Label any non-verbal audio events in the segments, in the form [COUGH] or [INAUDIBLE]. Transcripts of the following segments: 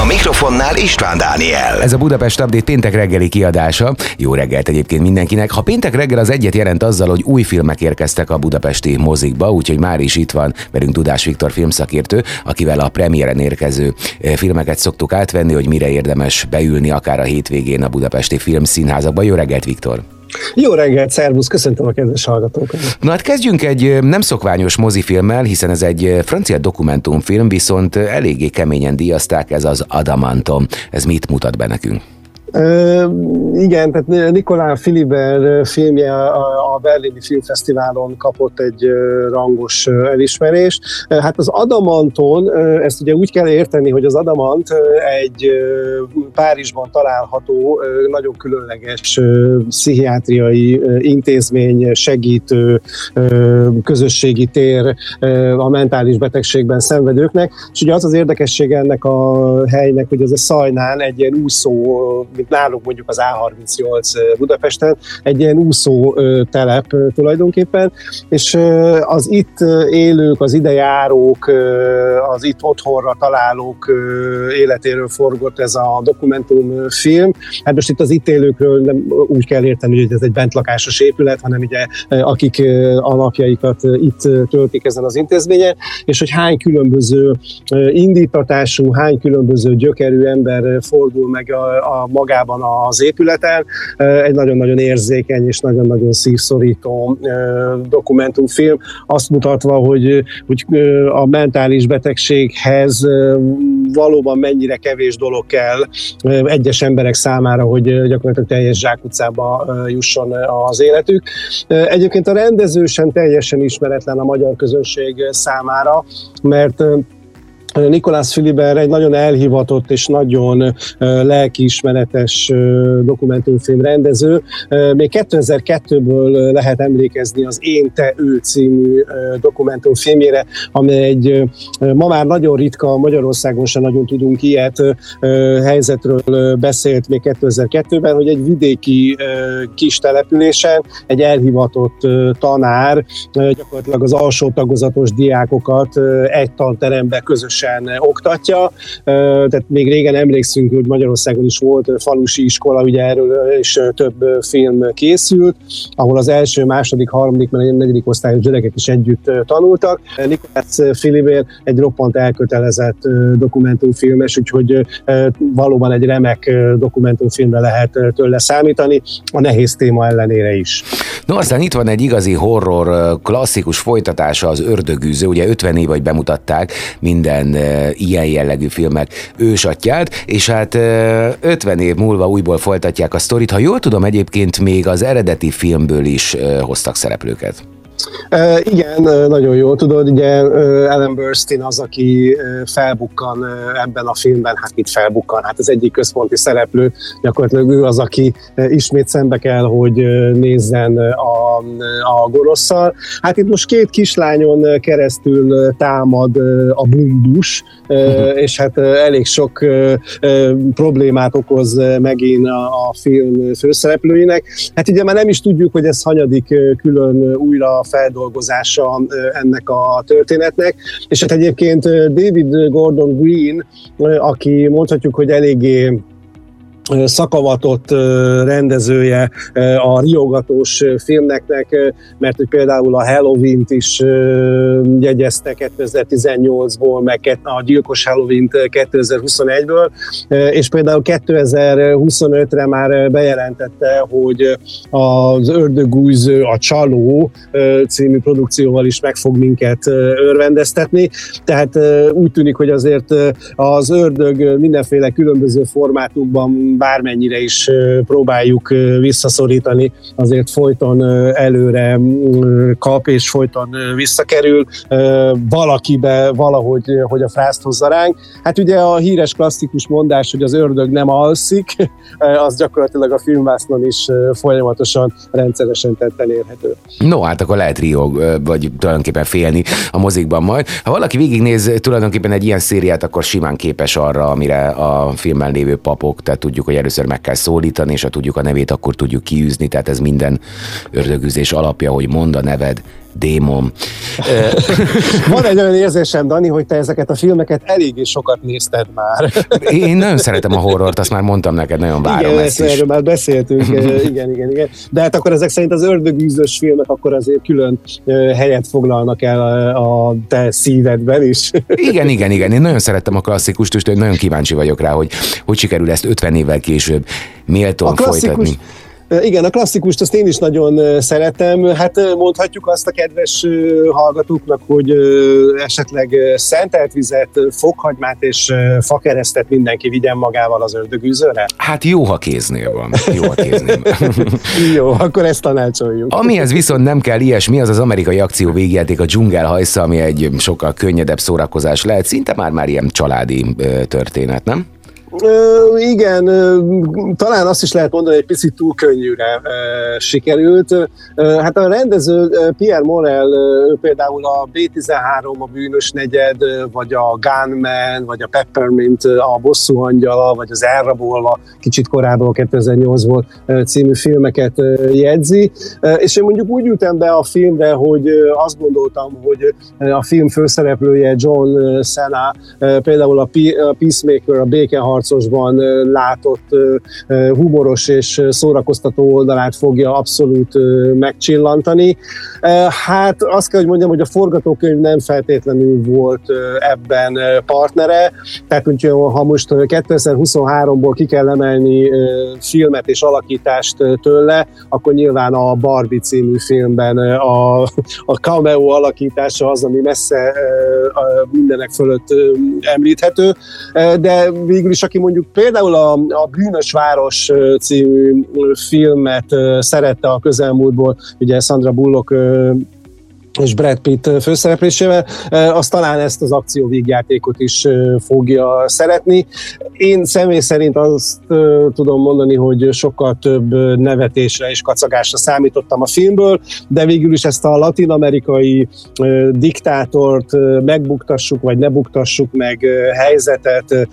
A mikrofonnál István Dániel. Ez a Budapest Update péntek reggeli kiadása. Jó reggelt egyébként mindenkinek. Ha péntek reggel az egyet jelent azzal, hogy új filmek érkeztek a budapesti mozikba, úgyhogy már is itt van velünk Tudás Viktor filmszakértő, akivel a premiéren érkező eh, filmeket szoktuk átvenni, hogy mire érdemes beülni akár a hétvégén a budapesti filmszínházakba. Jó reggelt, Viktor! Jó reggelt, szervusz, köszöntöm a kedves hallgatókat. Na hát kezdjünk egy nem szokványos mozifilmmel, hiszen ez egy francia dokumentumfilm, viszont eléggé keményen díjazták, ez az Adamantom. Ez mit mutat be nekünk? Igen, tehát Nikolá Filiber filmje a, Berlini Filmfesztiválon kapott egy rangos elismerést. Hát az Adamanton, ezt ugye úgy kell érteni, hogy az Adamant egy Párizsban található nagyon különleges pszichiátriai intézmény, segítő közösségi tér a mentális betegségben szenvedőknek, és ugye az az érdekessége ennek a helynek, hogy ez a Szajnán egy ilyen úszó, mint nálunk mondjuk az A38 Budapesten, egy ilyen úszó telep tulajdonképpen, és az itt élők, az idejárók, az itt otthonra találók életéről forgott ez a dokumentumfilm. Hát most itt az itt élőkről nem úgy kell érteni, hogy ez egy bentlakásos épület, hanem ugye akik a napjaikat itt töltik ezen az intézményen, és hogy hány különböző indítatású, hány különböző gyökerű ember fordul meg a, a magában az épületen. Egy nagyon-nagyon érzékeny és nagyon-nagyon szívszorító dokumentumfilm, azt mutatva, hogy, hogy a mentális betegséghez valóban mennyire kevés dolog kell egyes emberek számára, hogy gyakorlatilag teljes zsákutcába jusson az életük. Egyébként a rendező sem teljesen ismeretlen a magyar közönség számára, mert ö, Nikolás Filiber egy nagyon elhivatott és nagyon lelkiismeretes dokumentumfilm rendező. Még 2002-ből lehet emlékezni az Én, Te, Ő című dokumentumfilmjére, ami egy ma már nagyon ritka, Magyarországon sem nagyon tudunk ilyet helyzetről beszélt még 2002-ben, hogy egy vidéki kis településen egy elhivatott tanár gyakorlatilag az alsó tagozatos diákokat egy tanterembe közösen oktatja. Ö, Tehát még régen emlékszünk, hogy Magyarországon is volt falusi iskola, ugye erről is több film készült, ahol az első, második, harmadik, meg negyedik osztályos gyerekek is együtt tanultak. Nikolás Filibér egy roppant elkötelezett dokumentumfilmes, úgyhogy valóban egy remek dokumentumfilmre lehet tőle számítani, a nehéz téma ellenére is. No, aztán itt van egy igazi horror klasszikus folytatása, az Ördögűző, ugye 50 év, hogy bemutatták minden ilyen jellegű filmek ősatját, és hát ö, 50 év múlva újból folytatják a sztorit. Ha jól tudom, egyébként még az eredeti filmből is hoztak szereplőket. Uh, igen, nagyon jól tudod, ugye Ellen Burstyn az, aki felbukkan ebben a filmben, hát itt felbukkan, hát az egyik központi szereplő, gyakorlatilag ő az, aki ismét szembe kell, hogy nézzen a, a gorosszal. Hát itt most két kislányon keresztül támad a bundus, ö, és hát elég sok problémát okoz megint a, a film főszereplőinek. Hát ugye már nem is tudjuk, hogy ez hanyadik külön újra feldolgozása ennek a történetnek, és hát egyébként David Gordon Green, aki mondhatjuk, hogy eléggé szakavatott rendezője a riogatós filmeknek, mert hogy például a Halloween-t is jegyezte 2018-ból, meg a gyilkos Halloween-t 2021-ből, ö, és például 2025-re már bejelentette, hogy az Ördögújző, a Csaló című produkcióval is meg fog minket örvendeztetni, tehát úgy tűnik, hogy azért az ördög mindenféle különböző formátumban bármennyire is próbáljuk visszaszorítani, azért folyton előre kap és folyton visszakerül valakibe valahogy, hogy a frászt hozza ránk. Hát ugye a híres klasszikus mondás, hogy az ördög nem alszik, az gyakorlatilag a filmvásznon is folyamatosan, rendszeresen tetten érhető. No, hát akkor lehet riog, vagy tulajdonképpen félni a mozikban majd. Ha valaki végignéz tulajdonképpen egy ilyen szériát, akkor simán képes arra, amire a filmben lévő papok, tehát tudjuk tudjuk, hogy először meg kell szólítani, és ha tudjuk a nevét, akkor tudjuk kiűzni, tehát ez minden ördögüzés alapja, hogy mond a neved, démon. [LAUGHS] Van egy olyan érzésem, Dani, hogy te ezeket a filmeket eléggé sokat nézted már. Én nagyon szeretem a horrort, azt már mondtam neked, nagyon várom igen, ezt is. erről már beszéltünk, [LAUGHS] igen, igen, igen. De hát akkor ezek szerint az ördögűzös filmek akkor azért külön helyet foglalnak el a, a te szívedben is. [LAUGHS] Igen, igen, igen. Én nagyon szerettem a klasszikust, és nagyon kíváncsi vagyok rá, hogy hogy sikerül ezt 50 évvel később méltón folytatni. Igen, a klasszikust azt én is nagyon szeretem. Hát mondhatjuk azt a kedves hallgatóknak, hogy esetleg szentelt vizet, fokhagymát és fakeresztet mindenki vigyen magával az ördögűzőre? Hát jó, ha kéznél van. Jó, ha kéznél. [LAUGHS] jó, akkor ezt tanácsoljuk. Amihez viszont nem kell ilyesmi, az az amerikai akció végjáték a dzsungel hajsza, ami egy sokkal könnyedebb szórakozás lehet. Szinte már-már ilyen családi történet, nem? Ö, igen, ö, talán azt is lehet mondani, hogy egy picit túl könnyűre ö, sikerült. Ö, hát a rendező Pierre Morel, ő például a B13, a Bűnös negyed, vagy a Gunman, vagy a Peppermint, a Bosszú angyala, vagy az Elrabolva, kicsit korábban a 2008-ból című filmeket jegyzi. És én mondjuk úgy ültem be a filmre, hogy azt gondoltam, hogy a film főszereplője John Cena, például a Peacemaker, a békeharc harcosban látott humoros és szórakoztató oldalát fogja abszolút megcsillantani. Hát azt kell, hogy mondjam, hogy a forgatókönyv nem feltétlenül volt ebben partnere, tehát hogy ha most 2023-ból ki kell emelni filmet és alakítást tőle, akkor nyilván a Barbie című filmben a, a cameo alakítása az, ami messze mindenek fölött említhető, de végül is a aki mondjuk például a, a Bűnös Város című filmet szerette a közelmúltból, ugye Sandra Bullock és Brad Pitt főszereplésével, az talán ezt az akcióvígjátékot is fogja szeretni. Én személy szerint azt tudom mondani, hogy sokkal több nevetésre és kacagásra számítottam a filmből, de végül is ezt a latinamerikai diktátort megbuktassuk, vagy ne buktassuk meg helyzetet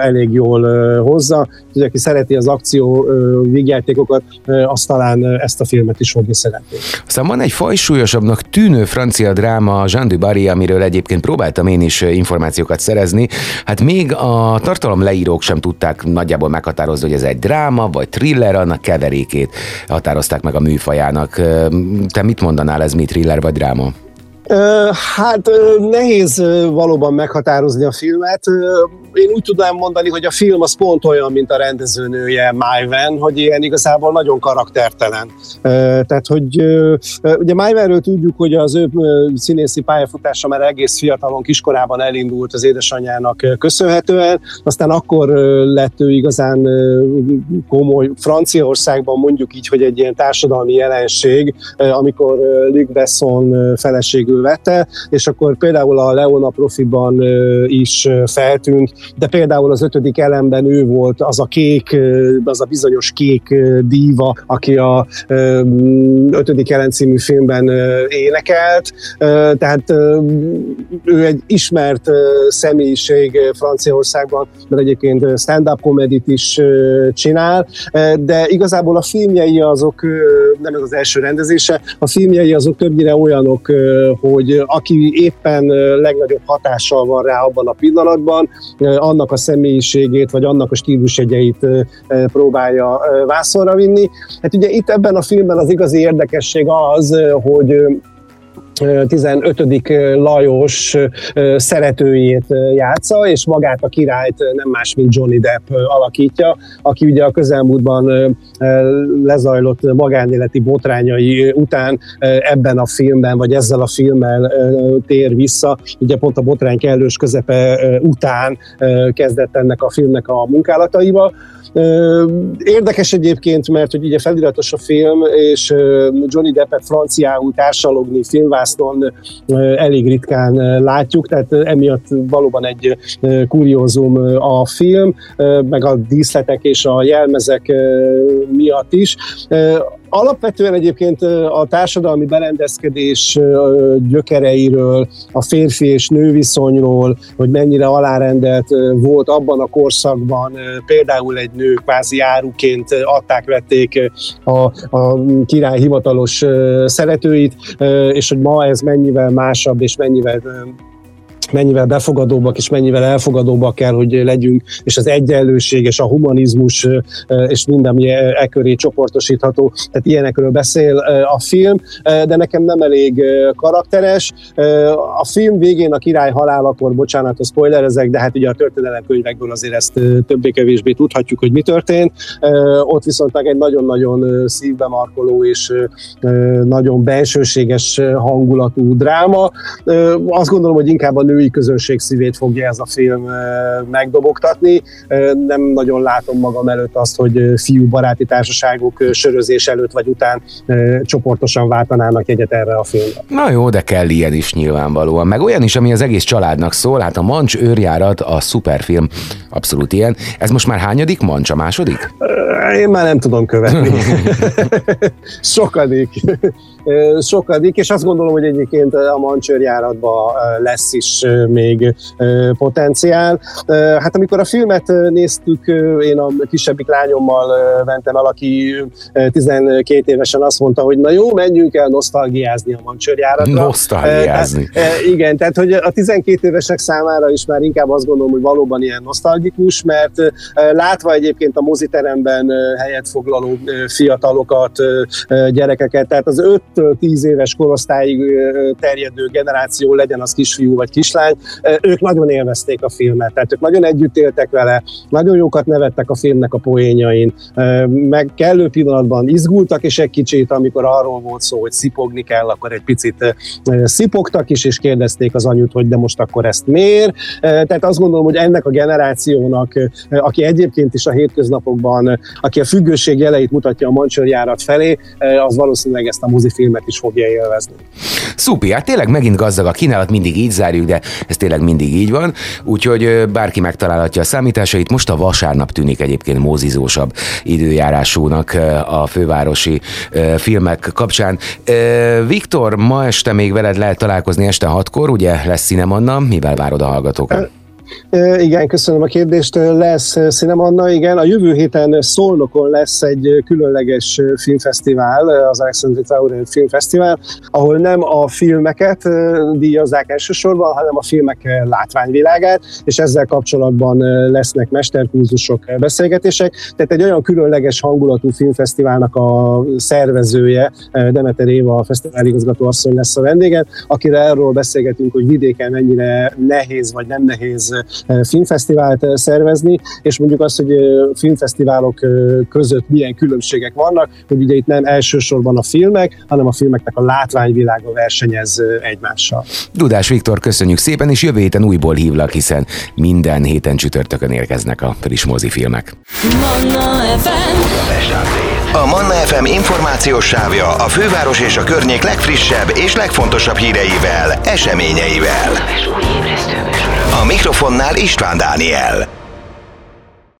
elég jól hozza. Ugye, aki szereti az akció vígjátékokat, az talán ezt a filmet is fogja szeretni. Aztán van egy fajsúlyosabbnak tűnő francia dráma Jean du Barry, amiről egyébként próbáltam én is információkat szerezni. Hát még a tartalom leírók sem tudták nagyjából meghatározni, hogy ez egy dráma vagy thriller, annak keverékét határozták meg a műfajának. Te mit mondanál, ez mi thriller vagy dráma? Hát nehéz valóban meghatározni a filmet. Én úgy tudnám mondani, hogy a film az pont olyan, mint a rendezőnője Májven, hogy ilyen igazából nagyon karaktertelen. Tehát, hogy ugye Májvenről tudjuk, hogy az ő színészi pályafutása már egész fiatalon, kiskorában elindult az édesanyjának köszönhetően, aztán akkor lett ő igazán komoly Franciaországban mondjuk így, hogy egy ilyen társadalmi jelenség, amikor Luc Besson feleségül vette, és akkor például a Leona Profiban is feltűnt, de például az ötödik elemben ő volt az a kék, az a bizonyos kék díva, aki a ötödik elem című filmben énekelt, tehát ő egy ismert személyiség Franciaországban, mert egyébként stand-up komedit is csinál, de igazából a filmjei azok, nem ez az első rendezése, a filmjei azok többnyire olyanok, hogy aki éppen legnagyobb hatással van rá abban a pillanatban, annak a személyiségét, vagy annak a stílusjegyeit próbálja vászonra vinni. Hát ugye itt ebben a filmben az igazi érdekesség az, hogy 15. Lajos szeretőjét játsza, és magát a királyt nem más, mint Johnny Depp alakítja, aki ugye a közelmúltban lezajlott magánéleti botrányai után ebben a filmben, vagy ezzel a filmmel tér vissza. Ugye pont a botrány kellős közepe után kezdett ennek a filmnek a munkálataival. Érdekes egyébként, mert hogy ugye feliratos a film, és Johnny Deppet franciául társalogni filmvászton elég ritkán látjuk, tehát emiatt valóban egy kuriózum a film, meg a díszletek és a jelmezek miatt is alapvetően egyébként a társadalmi berendezkedés gyökereiről, a férfi és nő viszonyról, hogy mennyire alárendelt volt abban a korszakban, például egy nő kvázi áruként adták, vették a, a király hivatalos szeretőit, és hogy ma ez mennyivel másabb és mennyivel mennyivel befogadóbbak és mennyivel elfogadóbbak kell, hogy legyünk, és az egyenlőség és a humanizmus és minden, ami e, e köré csoportosítható, tehát ilyenekről beszél a film, de nekem nem elég karakteres. A film végén a király halálakor, bocsánat, a spoiler ezek, de hát ugye a történelemkönyvekből azért ezt többé-kevésbé tudhatjuk, hogy mi történt. Ott viszont meg egy nagyon-nagyon szívbe markoló és nagyon bensőséges hangulatú dráma. Azt gondolom, hogy inkább a női női közönség szívét fogja ez a film megdobogtatni. Nem nagyon látom magam előtt azt, hogy fiú baráti társaságok sörözés előtt vagy után csoportosan váltanának egyet erre a filmre. Na jó, de kell ilyen is nyilvánvalóan. Meg olyan is, ami az egész családnak szól. Hát a Mancs őrjárat a szuperfilm, abszolút ilyen. Ez most már hányadik Mancs, a második? Én már nem tudom követni. [LAUGHS] Sokadik. Sokadik, és azt gondolom, hogy egyébként a Mancs őrjáratban lesz is még potenciál. Hát amikor a filmet néztük, én a kisebbik lányommal mentem el, aki 12 évesen azt mondta, hogy na jó, menjünk el nosztalgiázni a mancsőrjáratra. Nosztalgiázni. Igen, tehát hogy a 12 évesek számára is már inkább azt gondolom, hogy valóban ilyen nosztalgikus, mert látva egyébként a moziteremben helyet foglaló fiatalokat, gyerekeket, tehát az 5-10 éves korosztályig terjedő generáció, legyen az kisfiú vagy kislány, kislány, ők nagyon élvezték a filmet, tehát ők nagyon együtt éltek vele, nagyon jókat nevettek a filmnek a poénjain, meg kellő pillanatban izgultak, és egy kicsit, amikor arról volt szó, hogy szipogni kell, akkor egy picit szipogtak is, és kérdezték az anyut, hogy de most akkor ezt miért. Tehát azt gondolom, hogy ennek a generációnak, aki egyébként is a hétköznapokban, aki a függőség jeleit mutatja a mancsőrjárat felé, az valószínűleg ezt a mozifilmet is fogja élvezni. Szupi, hát tényleg megint gazdag a kínálat, mindig így zárjuk, de ez tényleg mindig így van, úgyhogy bárki megtalálhatja a számításait. Most a vasárnap tűnik egyébként mózizósabb időjárásúnak a fővárosi filmek kapcsán. Viktor, ma este még veled lehet találkozni este hatkor, ugye lesz Cinemanna, mivel várod a hallgatókat? Igen, köszönöm a kérdést. Lesz Cinemanna, igen. A jövő héten Szolnokon lesz egy különleges filmfesztivál, az Alexandri Traoré Filmfesztivál, ahol nem a filmeket díjazzák elsősorban, hanem a filmek látványvilágát, és ezzel kapcsolatban lesznek mesterkurzusok, beszélgetések. Tehát egy olyan különleges hangulatú filmfesztiválnak a szervezője, Demeter Éva, a fesztivál igazgató asszony lesz a vendégen, akire erről beszélgetünk, hogy vidéken mennyire nehéz vagy nem nehéz filmfesztivált szervezni, és mondjuk azt, hogy filmfesztiválok között milyen különbségek vannak, hogy ugye itt nem elsősorban a filmek, hanem a filmeknek a látványvilága versenyez egymással. Dudás Viktor, köszönjük szépen, és jövő héten újból hívlak, hiszen minden héten csütörtökön érkeznek a friss mozifilmek. Manna FM. A Manna FM információs sávja a főváros és a környék legfrissebb és legfontosabb híreivel, eseményeivel. A mikrofonnál István Dániel.